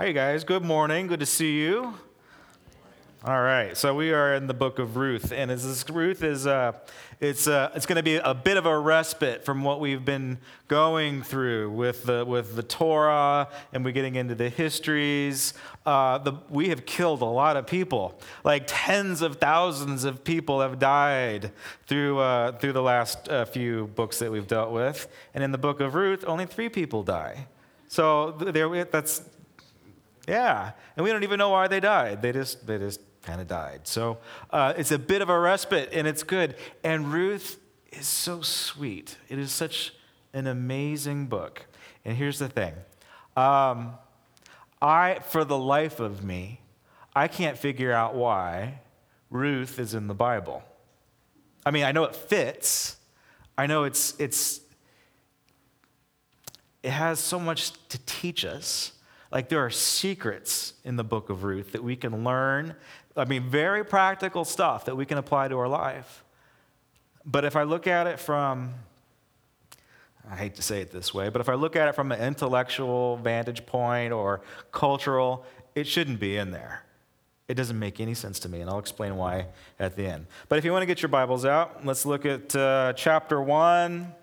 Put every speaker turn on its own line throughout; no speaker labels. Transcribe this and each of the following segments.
You guys. Good morning. Good to see you. All right, so we are in the book of Ruth, and this Ruth is uh, it's uh, it's going to be a bit of a respite from what we've been going through with the with the Torah, and we're getting into the histories. Uh, the, we have killed a lot of people, like tens of thousands of people have died through uh, through the last uh, few books that we've dealt with, and in the book of Ruth, only three people die. So there, that's yeah, and we don't even know why they died. They just they just kind of died. So uh, it's a bit of a respite, and it's good. And Ruth is so sweet. It is such an amazing book. And here's the thing, um, I for the life of me, I can't figure out why Ruth is in the Bible. I mean, I know it fits. I know it's it's it has so much to teach us. Like there are secrets in the book of Ruth that we can learn. I mean, very practical stuff that we can apply to our life. But if I look at it from, I hate to say it this way, but if I look at it from an intellectual vantage point or cultural, it shouldn't be in there. It doesn't make any sense to me, and I'll explain why at the end. But if you want to get your Bibles out, let's look at uh, chapter 1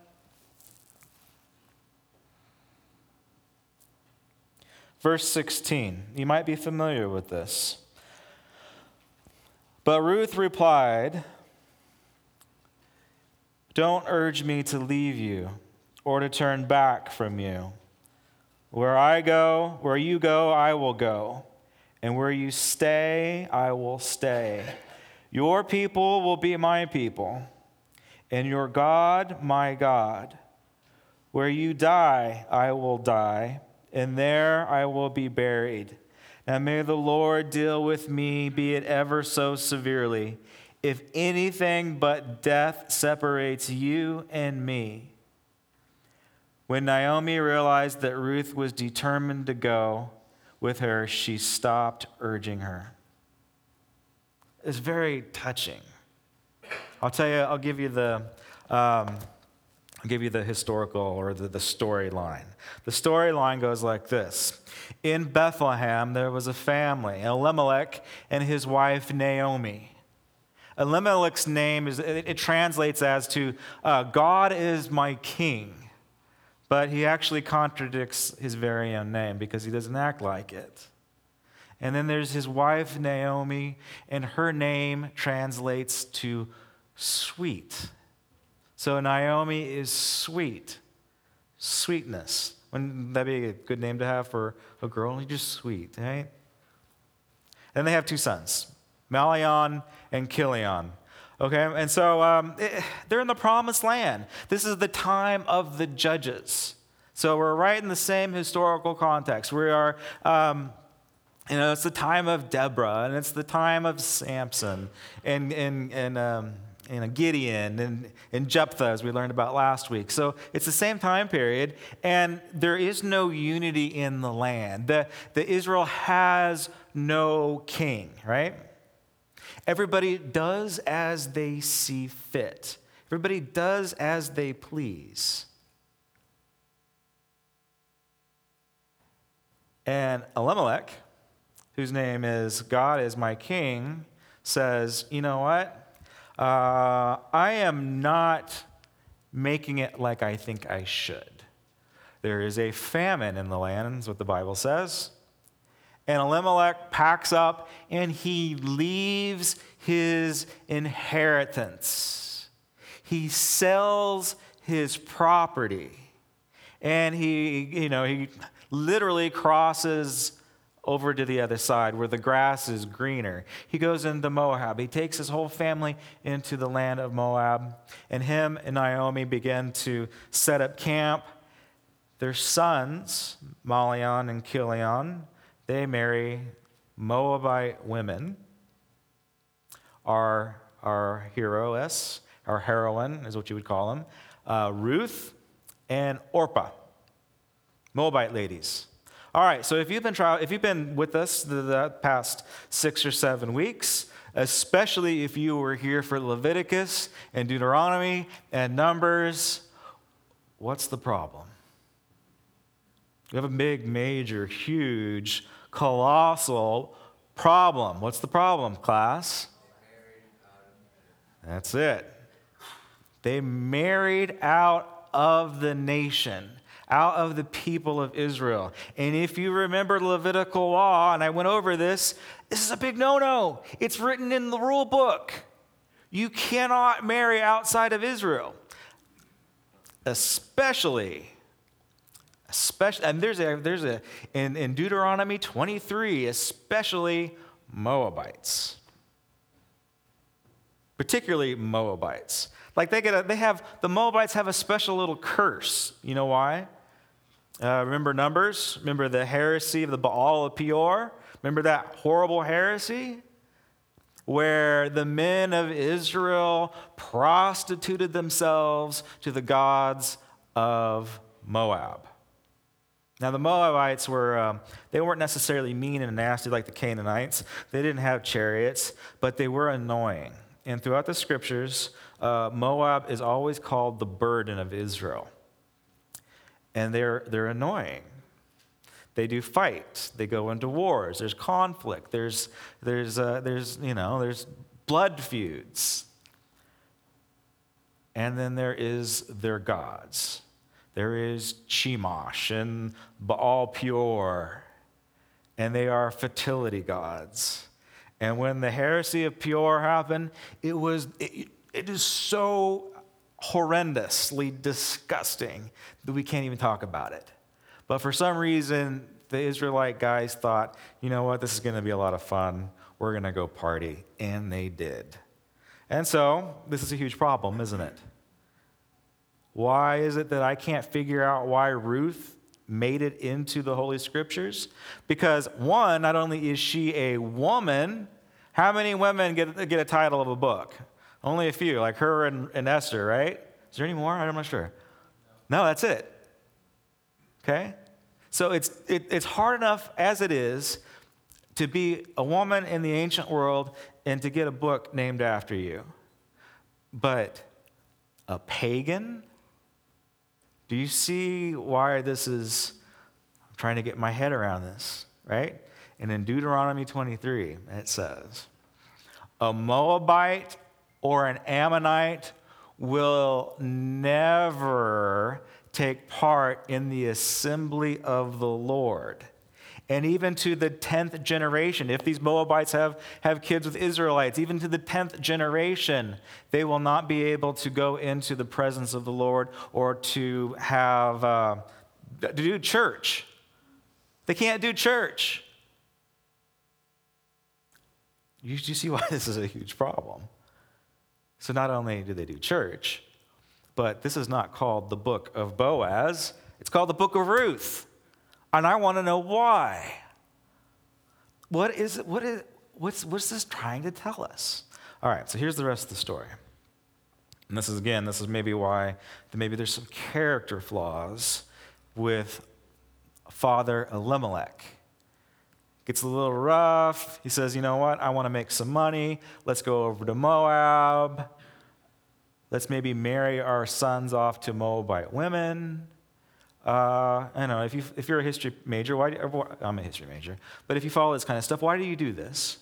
Verse 16, you might be familiar with this. But Ruth replied, Don't urge me to leave you or to turn back from you. Where I go, where you go, I will go. And where you stay, I will stay. Your people will be my people, and your God, my God. Where you die, I will die and there I will be buried. Now may the Lord deal with me, be it ever so severely, if anything but death separates you and me. When Naomi realized that Ruth was determined to go with her, she stopped urging her. It's very touching. I'll tell you, I'll give you the. Um, I'll give you the historical or the, the storyline. The storyline goes like this In Bethlehem, there was a family, Elimelech and his wife Naomi. Elimelech's name is, it, it translates as to uh, God is my king, but he actually contradicts his very own name because he doesn't act like it. And then there's his wife Naomi, and her name translates to sweet. So Naomi is sweet. Sweetness. Wouldn't that be a good name to have for a girl? You're just sweet, right? And they have two sons, Mahlon and Chilion. Okay, and so um, it, eh, they're in the promised land. This is the time of the judges. So we're right in the same historical context. We are, um, you know, it's the time of Deborah, and it's the time of Samson, and and and um, you know, Gideon and, and Jephthah, as we learned about last week. So it's the same time period, and there is no unity in the land. The, the Israel has no king, right? Everybody does as they see fit. Everybody does as they please. And Elimelech, whose name is God is my king, says, You know what? Uh, I am not making it like I think I should. There is a famine in the land, is what the Bible says. And Elimelech packs up and he leaves his inheritance. He sells his property. And he, you know, he literally crosses over to the other side where the grass is greener. He goes into Moab. He takes his whole family into the land of Moab. And him and Naomi begin to set up camp. Their sons, Mahlon and Chilion, they marry Moabite women. Our, our heroess, our heroine is what you would call them, uh, Ruth and Orpah, Moabite ladies. All right, so if you've been tra- if you've been with us the, the past six or seven weeks, especially if you were here for Leviticus and Deuteronomy and Numbers, what's the problem? We have a big, major, huge, colossal problem. What's the problem, class? That's it. They married out of the nation, out of the people of Israel. And if you remember Levitical law, and I went over this, this is a big no no. It's written in the rule book. You cannot marry outside of Israel, especially. Especially, and there's a there's a in, in Deuteronomy 23, especially Moabites particularly Moabites. Like they get a, they have the Moabites have a special little curse. You know why? Uh, remember Numbers? Remember the heresy of the Baal of Peor? Remember that horrible heresy? Where the men of Israel prostituted themselves to the gods of Moab. Now, the Moabites were, um, they weren't necessarily mean and nasty like the Canaanites. They didn't have chariots, but they were annoying. And throughout the scriptures, uh, Moab is always called the burden of Israel. And they're, they're annoying. They do fights, They go into wars. There's conflict. There's, there's, uh, there's, you know, there's blood feuds. And then there is their gods. There is Chemosh and Baal Peor, and they are fertility gods. And when the heresy of Peor happened, it was it, it is so horrendously disgusting that we can't even talk about it. But for some reason, the Israelite guys thought, you know what, this is going to be a lot of fun. We're going to go party. And they did. And so, this is a huge problem, isn't it? Why is it that I can't figure out why Ruth made it into the Holy Scriptures? Because, one, not only is she a woman, how many women get, get a title of a book? Only a few, like her and, and Esther, right? Is there any more? I'm not sure. No, that's it. Okay? So it's, it, it's hard enough as it is to be a woman in the ancient world and to get a book named after you. But a pagan do you see why this is? I'm trying to get my head around this, right? And in Deuteronomy 23, it says, A Moabite or an Ammonite will never take part in the assembly of the Lord and even to the 10th generation. If these Moabites have, have kids with Israelites, even to the 10th generation, they will not be able to go into the presence of the Lord or to have, uh, to do church. They can't do church. You, you see why this is a huge problem. So, not only do they do church, but this is not called the book of Boaz, it's called the book of Ruth. And I want to know why. What is it? What is, what's, what's this trying to tell us? All right, so here's the rest of the story. And this is, again, this is maybe why maybe there's some character flaws with Father Elimelech. Gets a little rough. He says, You know what? I want to make some money. Let's go over to Moab. Let's maybe marry our sons off to Moabite women. Uh, I don't know, if, you, if you're a history major, why do, I'm a history major, but if you follow this kind of stuff, why do you do this?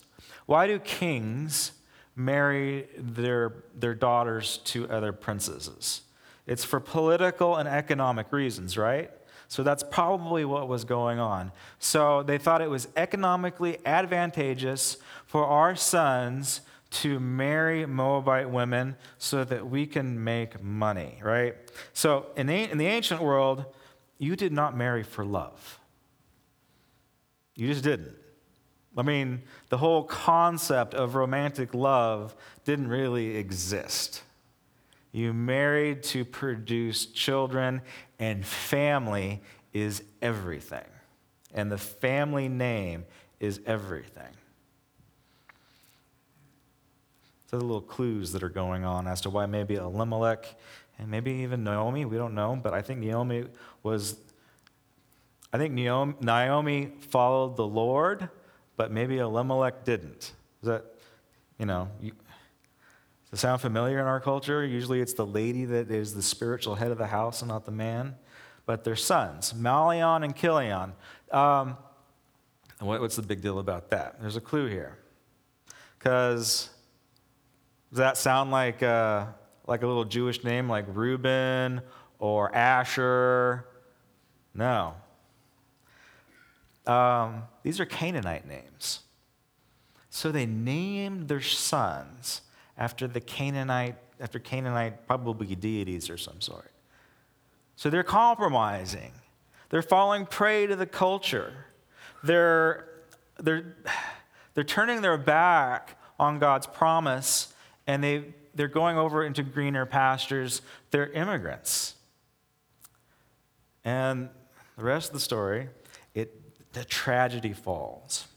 Why do kings marry their, their daughters to other princesses? It's for political and economic reasons, right? So that's probably what was going on. So they thought it was economically advantageous for our sons to marry Moabite women so that we can make money, right? So in the, in the ancient world, you did not marry for love. You just didn't. I mean, the whole concept of romantic love didn't really exist. You married to produce children, and family is everything. And the family name is everything. So the little clues that are going on as to why maybe Elimelech and maybe even Naomi, we don't know, but I think Naomi was, I think Naomi followed the Lord, but maybe Elimelech didn't. Is that, you know, you, does it sound familiar in our culture? Usually it's the lady that is the spiritual head of the house and not the man. but their sons, Mahlon and Chilion. Um, what, what's the big deal about that? There's a clue here. Because does that sound like, uh, like a little Jewish name like Reuben or Asher? No. Um, these are Canaanite names. So they named their sons after the Canaanite, after Canaanite probably deities or some sort. So they're compromising. They're falling prey to the culture. They're, they're, they're turning their back on God's promise and they, they're going over into greener pastures. They're immigrants. And the rest of the story, it, the tragedy falls.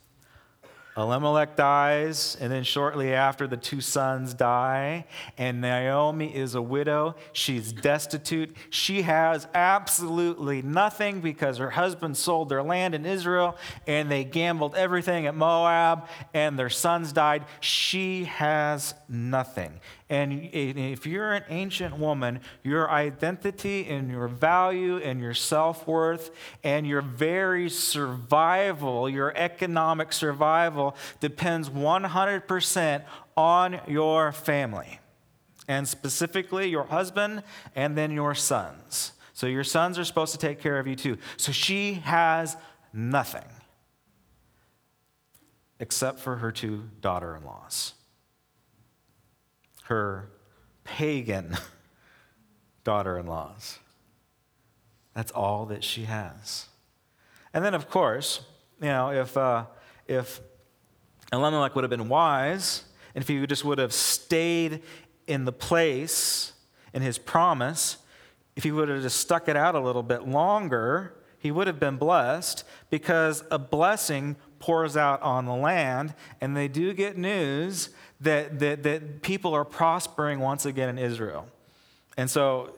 Elimelech dies, and then shortly after, the two sons die, and Naomi is a widow. She's destitute. She has absolutely nothing because her husband sold their land in Israel, and they gambled everything at Moab, and their sons died. She has nothing. And if you're an ancient woman, your identity and your value and your self worth and your very survival, your economic survival, depends 100% on your family, and specifically your husband and then your sons. So your sons are supposed to take care of you too. So she has nothing except for her two daughter in laws her pagan daughter in laws. That's all that she has. And then, of course, you know, if, uh, if Elimelech would have been wise, and if he just would have stayed in the place in his promise, if he would have just stuck it out a little bit longer, he would have been blessed because a blessing pours out on the land, and they do get news that, that, that people are prospering once again in Israel. And so,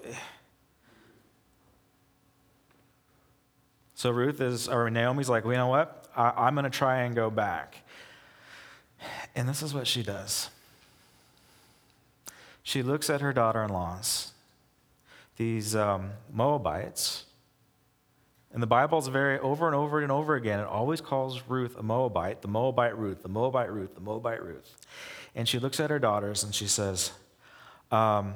so Ruth is, or Naomi's like, well, you know what? I, am going to try and go back. And this is what she does. She looks at her daughter in laws, these um, Moabites, and the Bible is very over and over and over again. It always calls Ruth a Moabite, the Moabite Ruth, the Moabite Ruth, the Moabite Ruth. And she looks at her daughters and she says, um,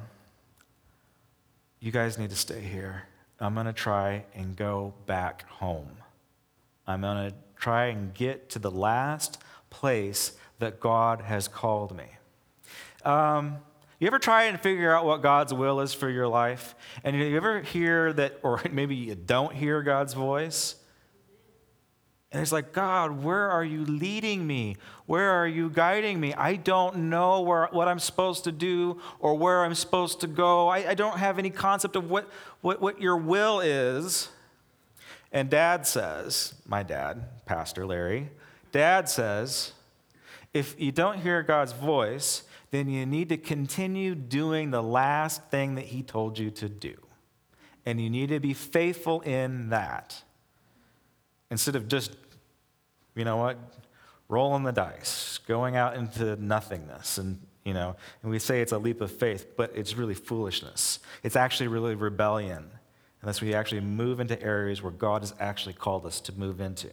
You guys need to stay here. I'm going to try and go back home. I'm going to try and get to the last place that God has called me. Um, you ever try and figure out what God's will is for your life? And you ever hear that, or maybe you don't hear God's voice? And it's like, God, where are you leading me? Where are you guiding me? I don't know where, what I'm supposed to do or where I'm supposed to go. I, I don't have any concept of what, what, what your will is. And dad says, my dad, Pastor Larry, dad says, if you don't hear God's voice, then you need to continue doing the last thing that he told you to do. And you need to be faithful in that. Instead of just, you know what, rolling the dice, going out into nothingness. And, you know, and we say it's a leap of faith, but it's really foolishness. It's actually really rebellion, unless we actually move into areas where God has actually called us to move into.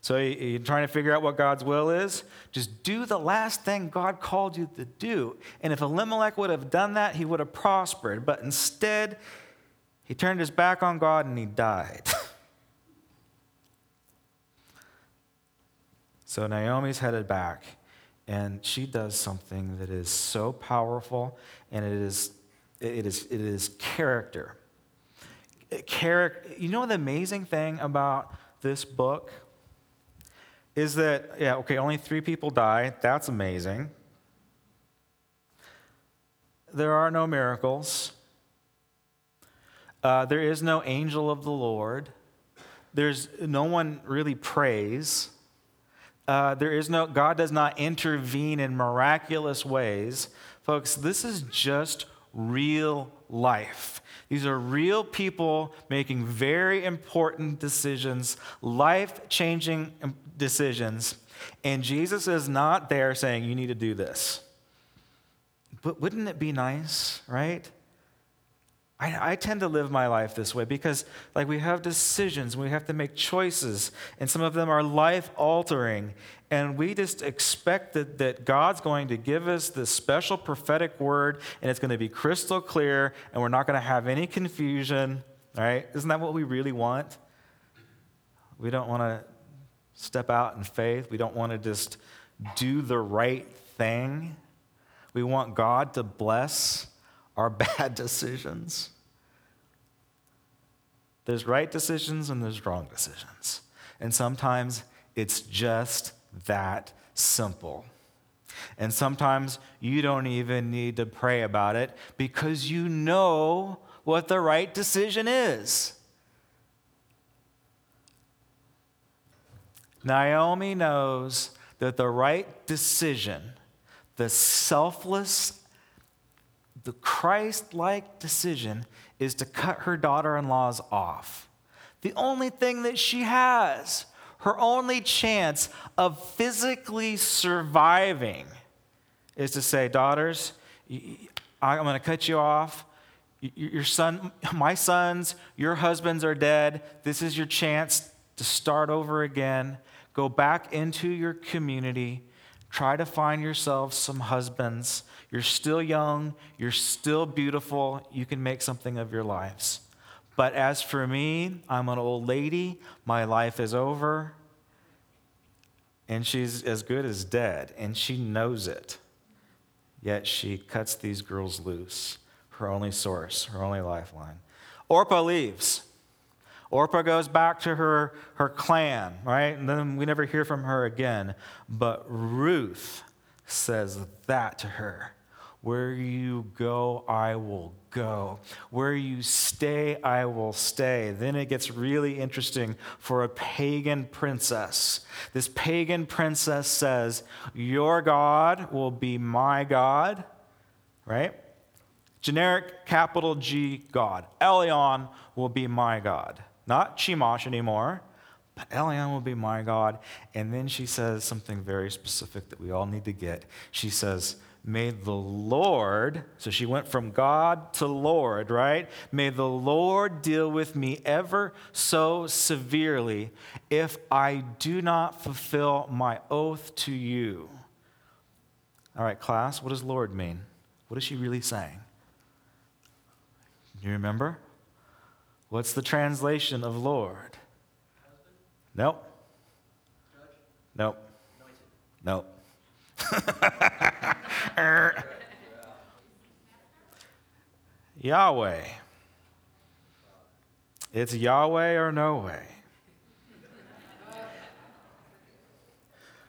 So you're trying to figure out what God's will is? Just do the last thing God called you to do. And if Elimelech would have done that, he would have prospered. But instead, he turned his back on God and he died. so Naomi's headed back, and she does something that is so powerful, and it is, it is, it is character. Character. You know the amazing thing about this book? Is that, yeah, okay, only three people die. That's amazing. There are no miracles. Uh, there is no angel of the Lord. There's no one really prays. Uh, there is no, God does not intervene in miraculous ways. Folks, this is just real life. These are real people making very important decisions, life changing decisions. And Jesus is not there saying, you need to do this. But wouldn't it be nice, right? I, I, tend to live my life this way because, like, we have decisions, we have to make choices, and some of them are life altering. And we just expect that, that God's going to give us this special prophetic word, and it's going to be crystal clear, and we're not going to have any confusion, right? Isn't that what we really want? We don't want to step out in faith, we don't want to just do the right thing. We want God to bless our bad decisions. There's right decisions and there's wrong decisions. And sometimes it's just that simple. And sometimes you don't even need to pray about it because you know what the right decision is. Naomi knows that the right decision, the selfless the Christ like decision is to cut her daughter in laws off. The only thing that she has, her only chance of physically surviving, is to say, Daughters, I'm going to cut you off. Your son, my sons, your husbands are dead. This is your chance to start over again. Go back into your community. Try to find yourself some husbands you're still young, you're still beautiful, you can make something of your lives. But as for me, I'm an old lady, my life is over, and she's as good as dead, and she knows it. Yet she cuts these girls loose, her only source, her only lifeline. Orpah leaves. Orpah goes back to her, her clan, right? And then we never hear from her again. But Ruth says that to her. Where you go, I will go. Where you stay, I will stay. Then it gets really interesting for a pagan princess. This pagan princess says, Your God will be my God, right? Generic capital G God. Elohim will be my God. Not Chemosh anymore, but Elohim will be my God. And then she says something very specific that we all need to get. She says, May the Lord, so she went from God to Lord, right? May the Lord deal with me ever so severely if I do not fulfill my oath to you. All right, class, what does Lord mean? What is she really saying? You remember? What's the translation of Lord? Nope. Nope. Nope. Yahweh. It's Yahweh or no way.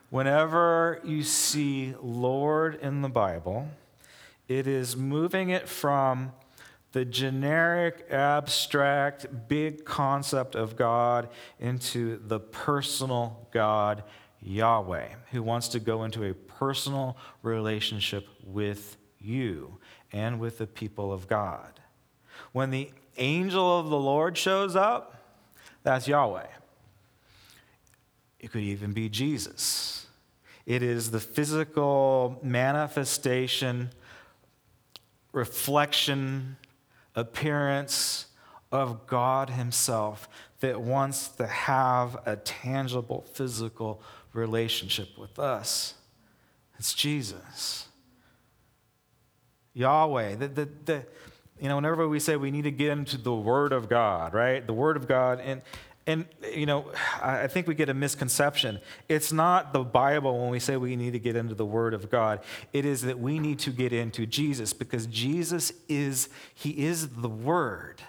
Whenever you see Lord in the Bible, it is moving it from the generic, abstract, big concept of God into the personal God Yahweh, who wants to go into a personal relationship with you and with the people of God. When the angel of the Lord shows up, that's Yahweh. It could even be Jesus. It is the physical manifestation, reflection, appearance of God Himself that wants to have a tangible physical relationship with us. It's Jesus. Yahweh. The, the, the, you know, whenever we say we need to get into the Word of God, right? The Word of God. And, and you know, I think we get a misconception. It's not the Bible when we say we need to get into the Word of God. It is that we need to get into Jesus because Jesus is, He is the Word.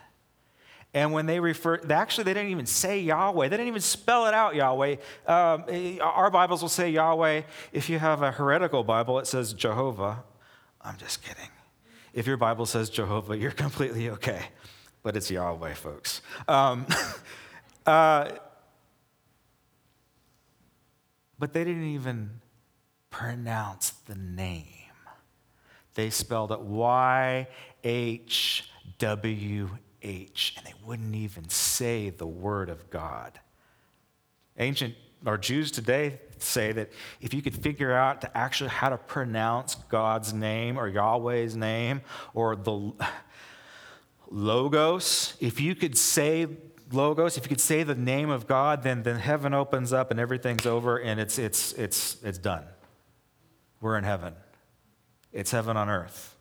And when they refer, actually, they didn't even say Yahweh. They didn't even spell it out, Yahweh. Um, our Bibles will say Yahweh. If you have a heretical Bible, it says Jehovah. I'm just kidding. If your Bible says Jehovah, you're completely okay. But it's Yahweh, folks. Um, uh, but they didn't even pronounce the name. They spelled it Y H W H, and they wouldn't even say the word of God. Ancient or Jews today say that if you could figure out to actually how to pronounce God's name or Yahweh's name or the logos. If you could say logos, if you could say the name of God, then, then heaven opens up and everything's over and it's, it's, it's, it's done. We're in heaven. It's heaven on earth.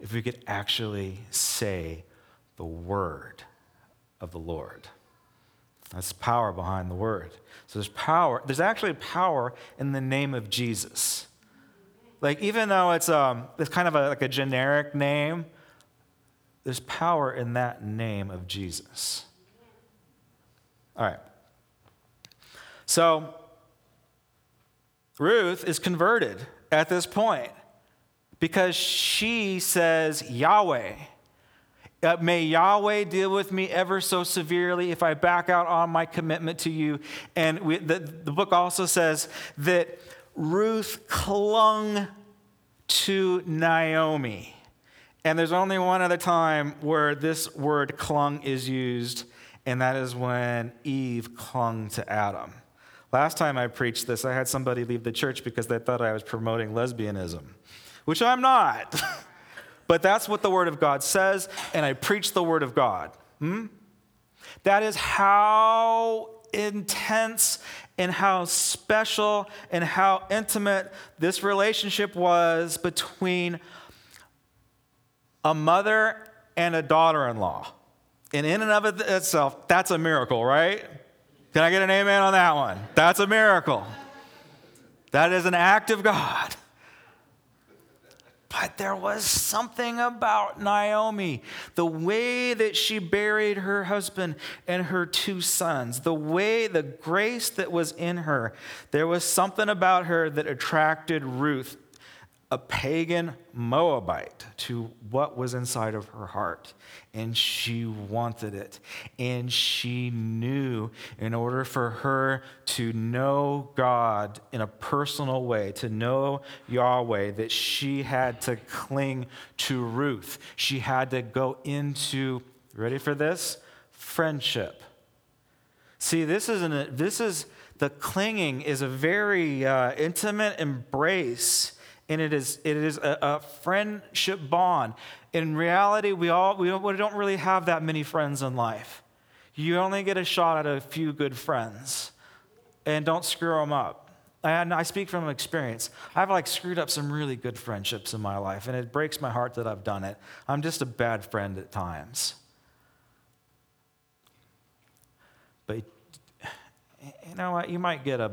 If we could actually say the word of the Lord. That's power behind the word. So there's power. There's actually power in the name of Jesus. Like even though it's um, it's kind of a, like a generic name, there's power in that name of Jesus. All right. So Ruth is converted at this point because she says Yahweh. Uh, may Yahweh deal with me ever so severely if I back out on my commitment to you. And we, the, the book also says that Ruth clung to Naomi. And there's only one other time where this word clung is used, and that is when Eve clung to Adam. Last time I preached this, I had somebody leave the church because they thought I was promoting lesbianism, which I'm not. But that's what the Word of God says, and I preach the Word of God. Hmm? That is how intense and how special and how intimate this relationship was between a mother and a daughter in law. And in and of itself, that's a miracle, right? Can I get an amen on that one? That's a miracle. That is an act of God. But there was something about Naomi, the way that she buried her husband and her two sons, the way, the grace that was in her. There was something about her that attracted Ruth a pagan Moabite to what was inside of her heart. And she wanted it. And she knew in order for her to know God in a personal way, to know Yahweh, that she had to cling to Ruth. She had to go into, ready for this? Friendship. See, this is, an, this is the clinging is a very uh, intimate embrace and it is, it is a, a friendship bond. In reality, we, all, we don't really have that many friends in life. You only get a shot at a few good friends, and don't screw them up. And I speak from experience. I've like screwed up some really good friendships in my life, and it breaks my heart that I've done it. I'm just a bad friend at times. But you know what? You might get a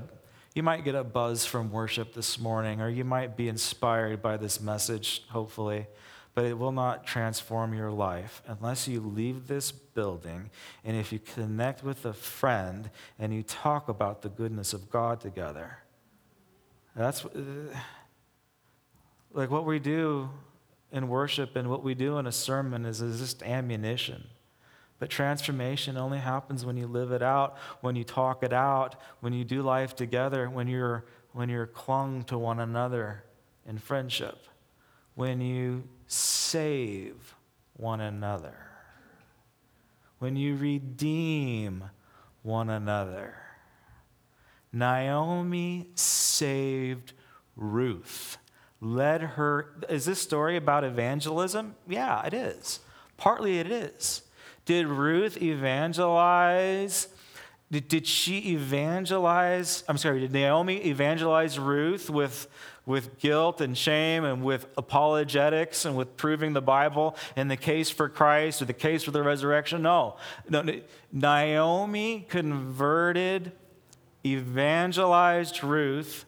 you might get a buzz from worship this morning, or you might be inspired by this message, hopefully, but it will not transform your life unless you leave this building and if you connect with a friend and you talk about the goodness of God together. That's like what we do in worship and what we do in a sermon is, is just ammunition. But transformation only happens when you live it out, when you talk it out, when you do life together, when you're, when you're clung to one another in friendship, when you save one another, when you redeem one another. Naomi saved Ruth. Led her. Is this story about evangelism? Yeah, it is. Partly it is. Did Ruth evangelize? Did, did she evangelize? I'm sorry, did Naomi evangelize Ruth with, with guilt and shame and with apologetics and with proving the Bible and the case for Christ or the case for the resurrection? No. no Naomi converted, evangelized Ruth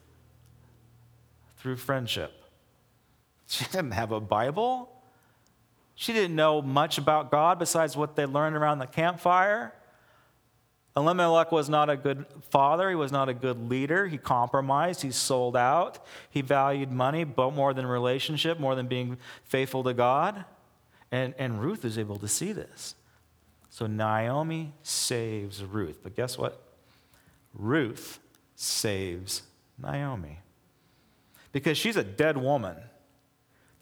through friendship. She didn't have a Bible. She didn't know much about God besides what they learned around the campfire. Elimelech was not a good father. He was not a good leader. He compromised. He sold out. He valued money more than relationship, more than being faithful to God. And, and Ruth is able to see this. So Naomi saves Ruth. But guess what? Ruth saves Naomi. Because she's a dead woman.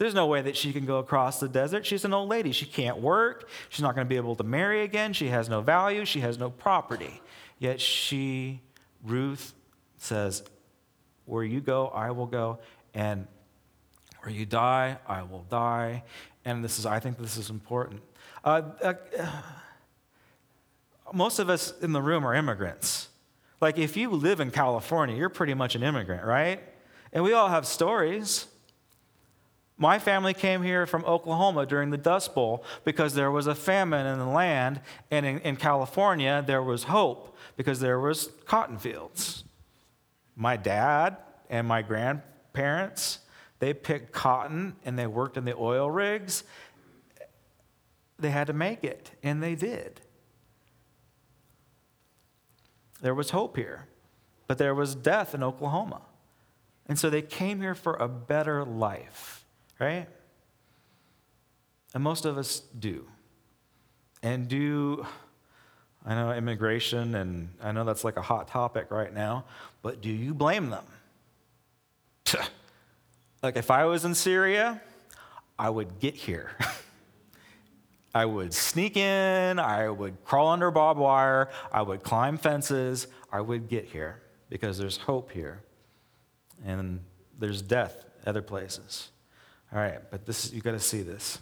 There's no way that she can go across the desert. She's an old lady. She can't work. She's not going to be able to marry again. She has no value. She has no property. Yet she, Ruth, says, Where you go, I will go. And where you die, I will die. And this is, I think this is important. Uh, uh, most of us in the room are immigrants. Like, if you live in California, you're pretty much an immigrant, right? And we all have stories. My family came here from Oklahoma during the Dust Bowl because there was a famine in the land, and in, in California, there was hope because there was cotton fields. My dad and my grandparents, they picked cotton and they worked in the oil rigs. They had to make it, and they did. There was hope here, but there was death in Oklahoma. And so they came here for a better life right? And most of us do. And do, I know immigration, and I know that's like a hot topic right now, but do you blame them? like if I was in Syria, I would get here. I would sneak in, I would crawl under barbed wire, I would climb fences, I would get here because there's hope here. And there's death other places. All right, but this you got to see this.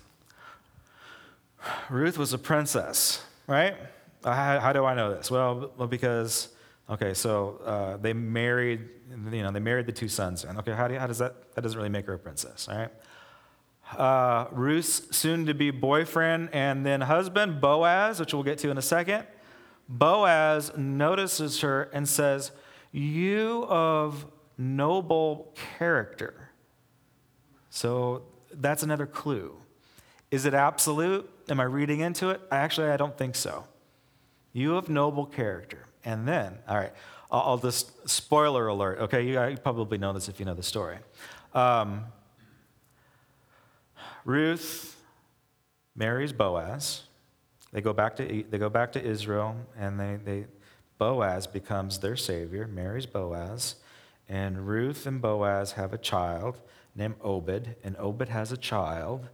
Ruth was a princess, right? Uh, how, how do I know this? Well, well because okay, so uh, they married, you know, they married the two sons. And okay, how, do how does that? That doesn't really make her a princess, all right? Uh, Ruth's soon-to-be boyfriend and then husband Boaz, which we'll get to in a second. Boaz notices her and says, "You of noble character." So that's another clue. Is it absolute? Am I reading into it? Actually, I don't think so. You have noble character. And then, all right, I'll, just spoiler alert. Okay, you, you, probably know this if you know the story. Um, Ruth marries Boaz. They go back to they go back to Israel, and they, they Boaz becomes their savior. Marries Boaz, and Ruth and Boaz have a child named Obed, and Obed has a child.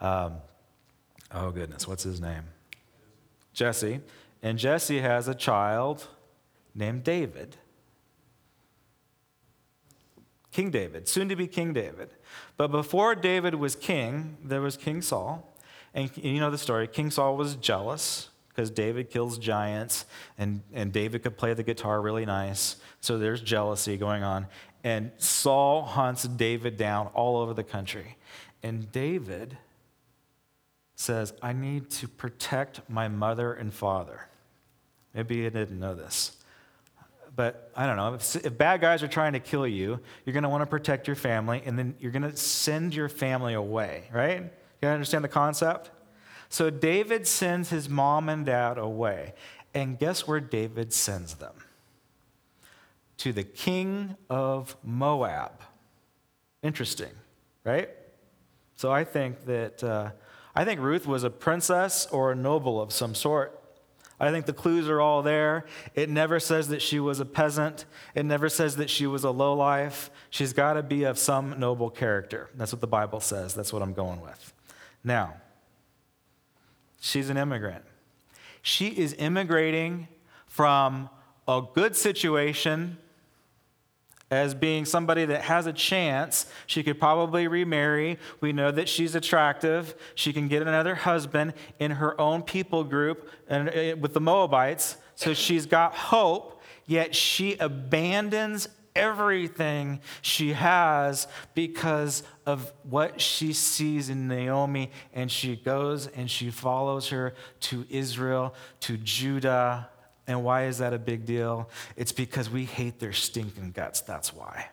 Um, oh, goodness, what's his name? Jesse. And Jesse has a child named David. King David, soon to be King David. But before David was king, there was King Saul. And you know the story. King Saul was jealous because David kills giants and, and David could play the guitar really nice. So there's jealousy going on. And Saul hunts David down all over the country. And David says, I need to protect my mother and father. Maybe you didn't know this. But I don't know. If, if bad guys are trying to kill you, you're going to want to protect your family, and then you're going to send your family away, right? You understand the concept? So David sends his mom and dad away. And guess where David sends them? To the king of Moab. Interesting, right? So I think that uh, I think Ruth was a princess or a noble of some sort. I think the clues are all there. It never says that she was a peasant. It never says that she was a lowlife. She's got to be of some noble character. That's what the Bible says. That's what I'm going with. Now, she's an immigrant. She is immigrating from a good situation as being somebody that has a chance. She could probably remarry. We know that she's attractive. She can get another husband in her own people group and uh, with the Moabites. So she's got hope, yet she abandons everything she has because of what she sees in Naomi and she goes and she follows her to Israel, to Judah, and why is that a big deal? It's because we hate their stinking guts. That's why.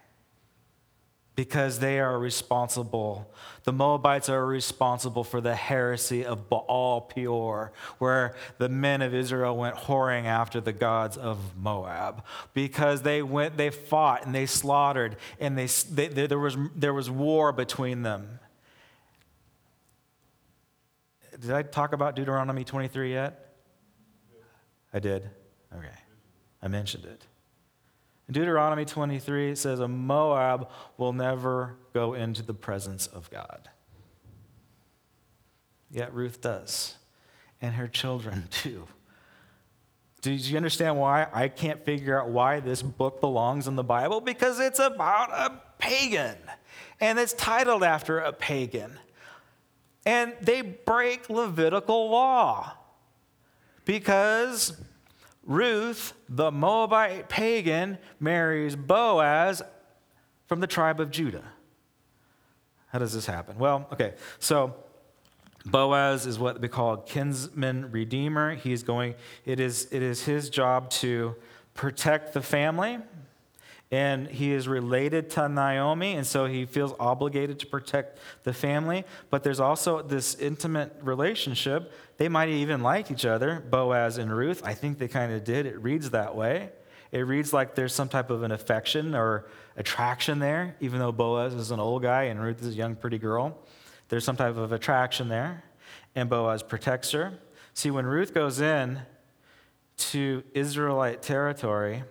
Because they are responsible. The Moabites are responsible for the heresy of Baal Peor, where the men of Israel went whoring after the gods of Moab. Because they went, they fought and they slaughtered, and they, they there, was, there was war between them. Did I talk about Deuteronomy 23 yet? I did. Okay, I mentioned it. In Deuteronomy 23, it says, A Moab will never go into the presence of God. Yet Ruth does, and her children too. Do you understand why I can't figure out why this book belongs in the Bible? Because it's about a pagan, and it's titled after a pagan. And they break Levitical law because Ruth, the Moabite pagan, marries Boaz from the tribe of Judah. How does this happen? Well, okay, so Boaz is what we call kinsman redeemer. He's going, it is, it is his job to protect the family. And he is related to Naomi, and so he feels obligated to protect the family. But there's also this intimate relationship. They might even like each other, Boaz and Ruth. I think they kind of did. It reads that way. It reads like there's some type of an affection or attraction there, even though Boaz is an old guy and Ruth is a young, pretty girl. There's some type of attraction there, and Boaz protects her. See, when Ruth goes in to Israelite territory,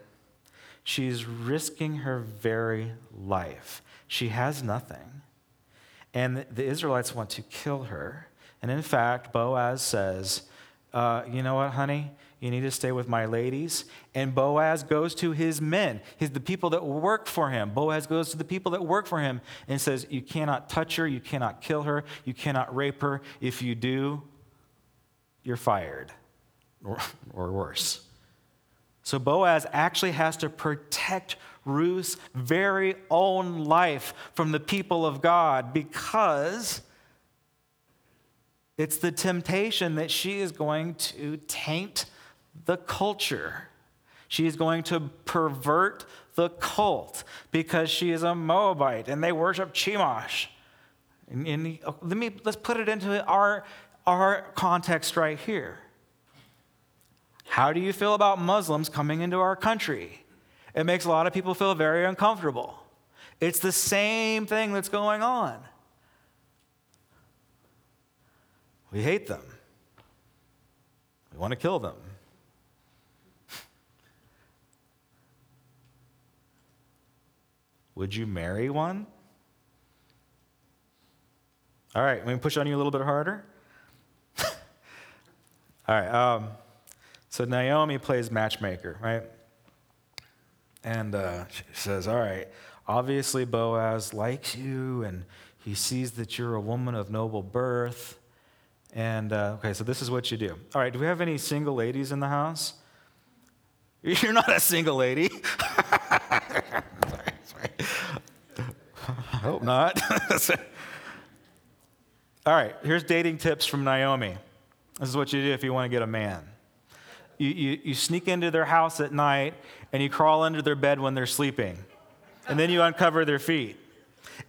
she's risking her very life. She has nothing, and the Israelites want to kill her. And in fact, Boaz says, uh, You know what, honey? You need to stay with my ladies. And Boaz goes to his men, his, the people that work for him. Boaz goes to the people that work for him and says, You cannot touch her, you cannot kill her, you cannot rape her. If you do, you're fired, or, or worse. So Boaz actually has to protect Ruth's very own life from the people of God because it's the temptation that she is going to taint the culture. She is going to pervert the cult because she is a Moabite and they worship Chemosh. And, and let me let's put it into our, our context right here. How do you feel about Muslims coming into our country? It makes a lot of people feel very uncomfortable. It's the same thing that's going on. We hate them. We want to kill them. Would you marry one? All right, let me push on you a little bit harder. All right, um, so Naomi plays matchmaker, right? And uh, she says, All right, obviously Boaz likes you and he sees that you're a woman of noble birth. And uh, okay, so this is what you do. All right, do we have any single ladies in the house? You're not a single lady. sorry, sorry. I hope not. All right, here's dating tips from Naomi. This is what you do if you want to get a man. You, you, you sneak into their house at night and you crawl under their bed when they're sleeping. And then you uncover their feet.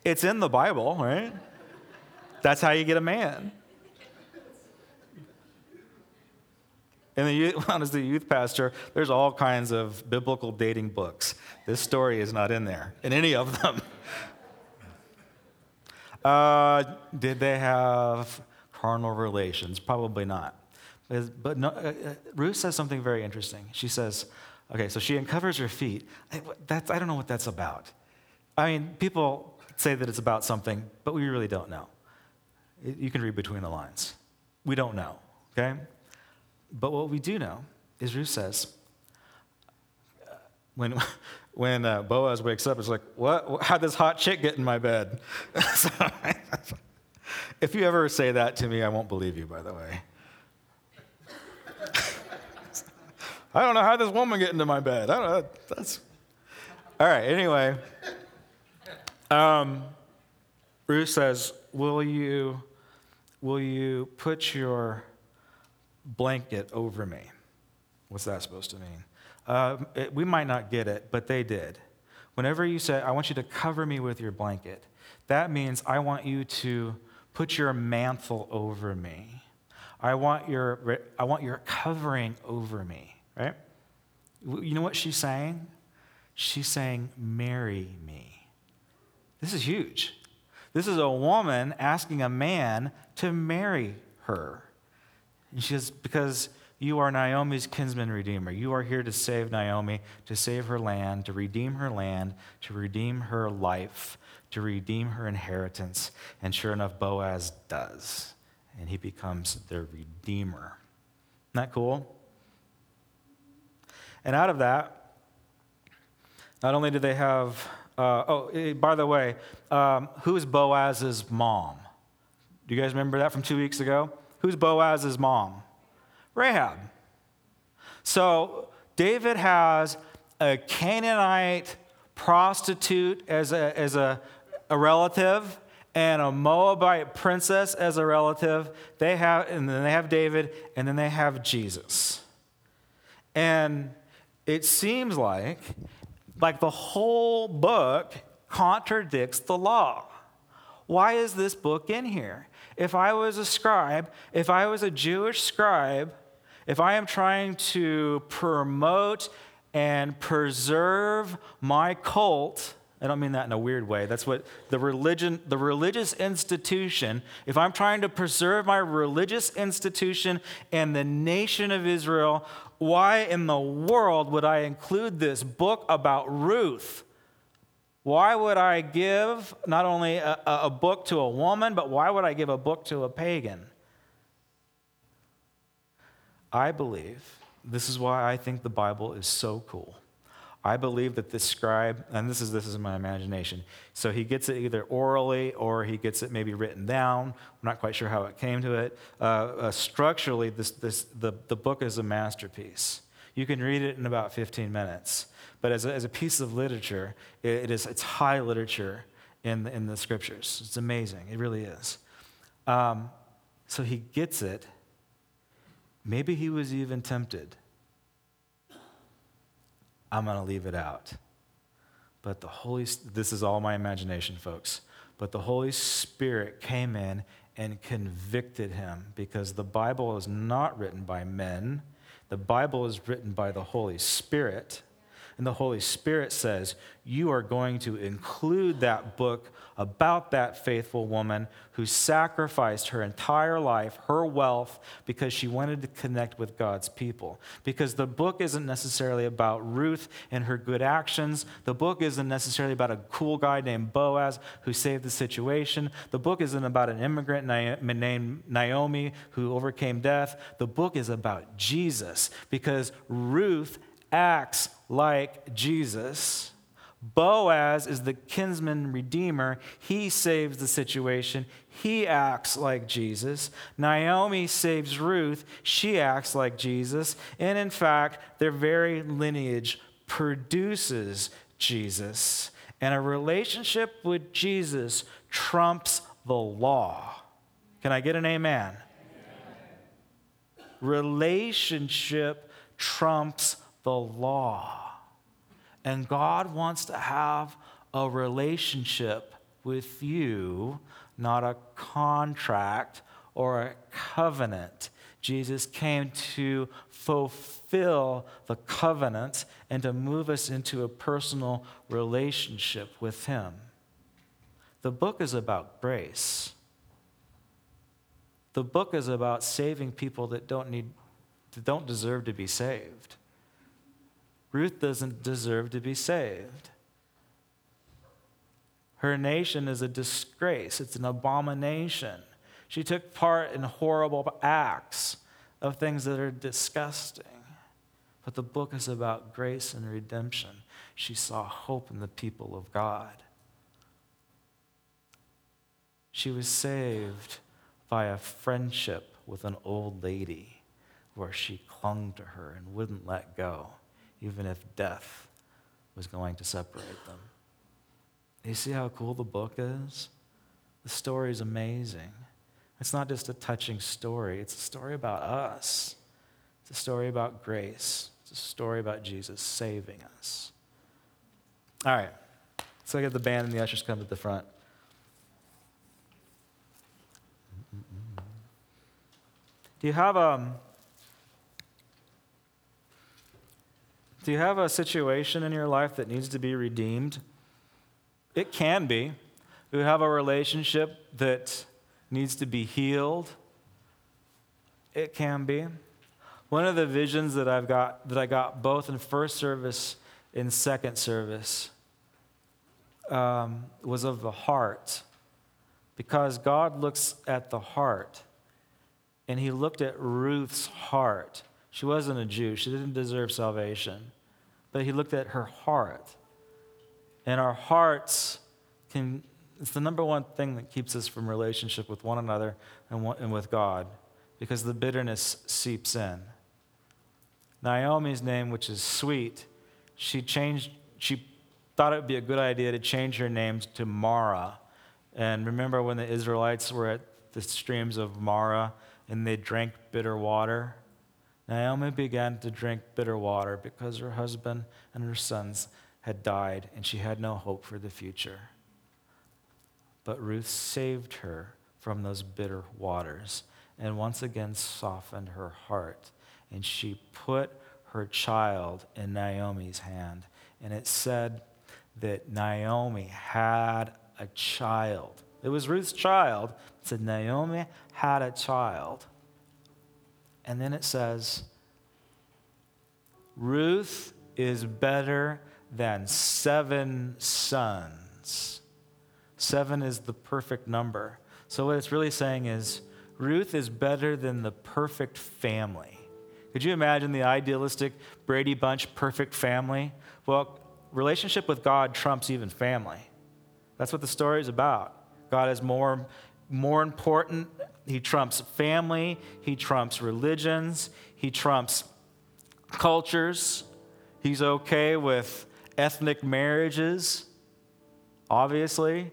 It's in the Bible, right? That's how you get a man. And the youth, honestly, youth pastor, there's all kinds of biblical dating books. This story is not in there, in any of them. Uh, did they have carnal relations? Probably not. But no, uh, uh, Ruth says something very interesting. She says, okay, so she uncovers her feet. That's, I don't know what that's about. I mean, people say that it's about something, but we really don't know. You can read between the lines. We don't know, okay? But what we do know is Ruth says, when, when uh, Boaz wakes up, it's like, what? How'd this hot chick get in my bed? so, if you ever say that to me, I won't believe you, by the way. I don't know how this woman get into my bed. I don't know. That's all right. Anyway, um, Ruth says, "Will you, will you put your blanket over me?" What's that supposed to mean? Uh, it, we might not get it, but they did. Whenever you say, I want you to cover me with your blanket, that means I want you to put your mantle over me. I want your, I want your covering over me, right? You know what she's saying? She's saying, Marry me. This is huge. This is a woman asking a man to marry her. And she says, Because you are Naomi's kinsman redeemer. You are here to save Naomi, to save her land, to redeem her land, to redeem her life, to redeem her inheritance. And sure enough, Boaz does. And he becomes their redeemer. Isn't that cool? And out of that, not only do they have, uh, oh, eh, by the way, um, who is Boaz's mom? Do you guys remember that from two weeks ago? Who's Boaz's mom? Rahab. So David has a Canaanite prostitute as a, as a, a relative and a Moabite princess as a relative. They have, and then they have David, and then they have Jesus. And it seems like, like the whole book contradicts the law. Why is this book in here? If I was a scribe, if I was a Jewish scribe, if I am trying to promote and preserve my cult, I don't mean that in a weird way. That's what the religion, the religious institution, if I'm trying to preserve my religious institution and the nation of Israel, why in the world would I include this book about Ruth? Why would I give not only a, a book to a woman, but why would I give a book to a pagan? I believe this is why I think the Bible is so cool. I believe that this scribe, and this is this is my imagination. So he gets it either orally or he gets it maybe written down. I'm not quite sure how it came to it. Uh, uh, structurally, this, this, the, the book is a masterpiece. You can read it in about 15 minutes. But as a, as a piece of literature, it, it is, it's high literature in, in the scriptures. It's amazing. It really is. Um, so he gets it. Maybe he was even tempted. I'm going to leave it out. But the Holy, this is all my imagination, folks. But the Holy Spirit came in and convicted him because the Bible is not written by men. The Bible is written by the Holy Spirit. And the Holy Spirit says, You are going to include that book about that faithful woman who sacrificed her entire life, her wealth, because she wanted to connect with God's people. Because the book isn't necessarily about Ruth and her good actions. The book isn't necessarily about a cool guy named Boaz who saved the situation. The book isn't about an immigrant named Naomi who overcame death. The book is about Jesus because Ruth acts like Jesus. Boaz is the kinsman redeemer. He saves the situation. He acts like Jesus. Naomi saves Ruth. She acts like Jesus. And in fact, their very lineage produces Jesus. And a relationship with Jesus trumps the law. Can I get an amen? amen. Relationship trumps the law. And God wants to have a relationship with you, not a contract or a covenant. Jesus came to fulfill the covenant and to move us into a personal relationship with Him. The book is about grace. The book is about saving people that don't need that don't deserve to be saved. Ruth doesn't deserve to be saved. Her nation is a disgrace, it's an abomination. She took part in horrible acts of things that are disgusting. But the book is about grace and redemption. She saw hope in the people of God. She was saved by a friendship with an old lady where she clung to her and wouldn't let go even if death was going to separate them. You see how cool the book is? The story is amazing. It's not just a touching story, it's a story about us. It's a story about grace. It's a story about Jesus saving us. All right. So I get the band and the ushers come to the front. Do you have um, Do you have a situation in your life that needs to be redeemed? It can be. Do you have a relationship that needs to be healed? It can be. One of the visions that I've got that I got both in first service and second service um, was of the heart, because God looks at the heart, and He looked at Ruth's heart she wasn't a Jew, she didn't deserve salvation. But he looked at her heart. And our hearts can, it's the number one thing that keeps us from relationship with one another and, one, and with God because the bitterness seeps in. Naomi's name, which is sweet, she changed, she thought it would be a good idea to change her name to Mara. And remember when the Israelites were at the streams of Mara and they drank bitter water? Naomi began to drink bitter water because her husband and her sons had died and she had no hope for the future. But Ruth saved her from those bitter waters and once again softened her heart. And she put her child in Naomi's hand. And it said that Naomi had a child. It was Ruth's child. It said Naomi had a child. And then it says, Ruth is better than seven sons. Seven is the perfect number. So, what it's really saying is, Ruth is better than the perfect family. Could you imagine the idealistic Brady Bunch perfect family? Well, relationship with God trumps even family. That's what the story is about. God is more, more important. He trumps family, He trumps religions, He trumps cultures. He's okay with ethnic marriages, obviously.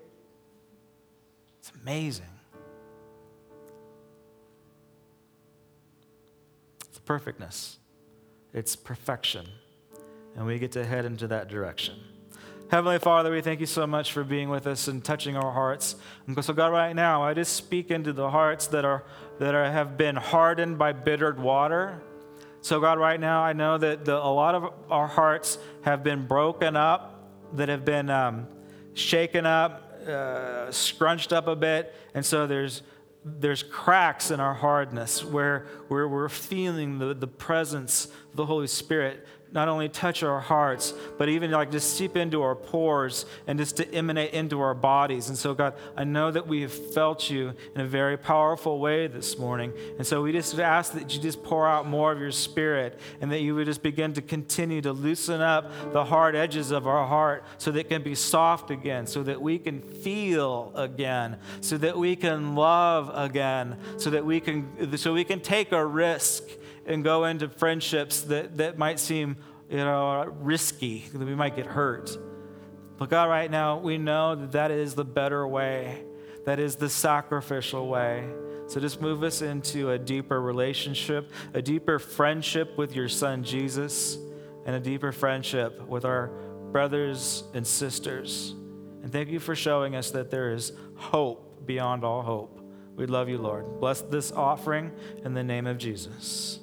It's amazing. It's perfectness, it's perfection. And we get to head into that direction. Heavenly Father, we thank you so much for being with us and touching our hearts. And so, God, right now, I just speak into the hearts that are that are, have been hardened by bittered water. So, God, right now, I know that the, a lot of our hearts have been broken up, that have been um, shaken up, uh, scrunched up a bit. And so there's, there's cracks in our hardness where, where we're feeling the, the presence of the Holy Spirit not only touch our hearts, but even like just seep into our pores and just to emanate into our bodies. And so, God, I know that we have felt you in a very powerful way this morning. And so we just ask that you just pour out more of your spirit and that you would just begin to continue to loosen up the hard edges of our heart so that it can be soft again, so that we can feel again, so that we can love again, so that we can so we can take a risk and go into friendships that, that might seem you know, risky, that we might get hurt. But God, right now, we know that that is the better way. That is the sacrificial way. So just move us into a deeper relationship, a deeper friendship with your son Jesus, and a deeper friendship with our brothers and sisters. And thank you for showing us that there is hope beyond all hope. We love you, Lord. Bless this offering in the name of Jesus.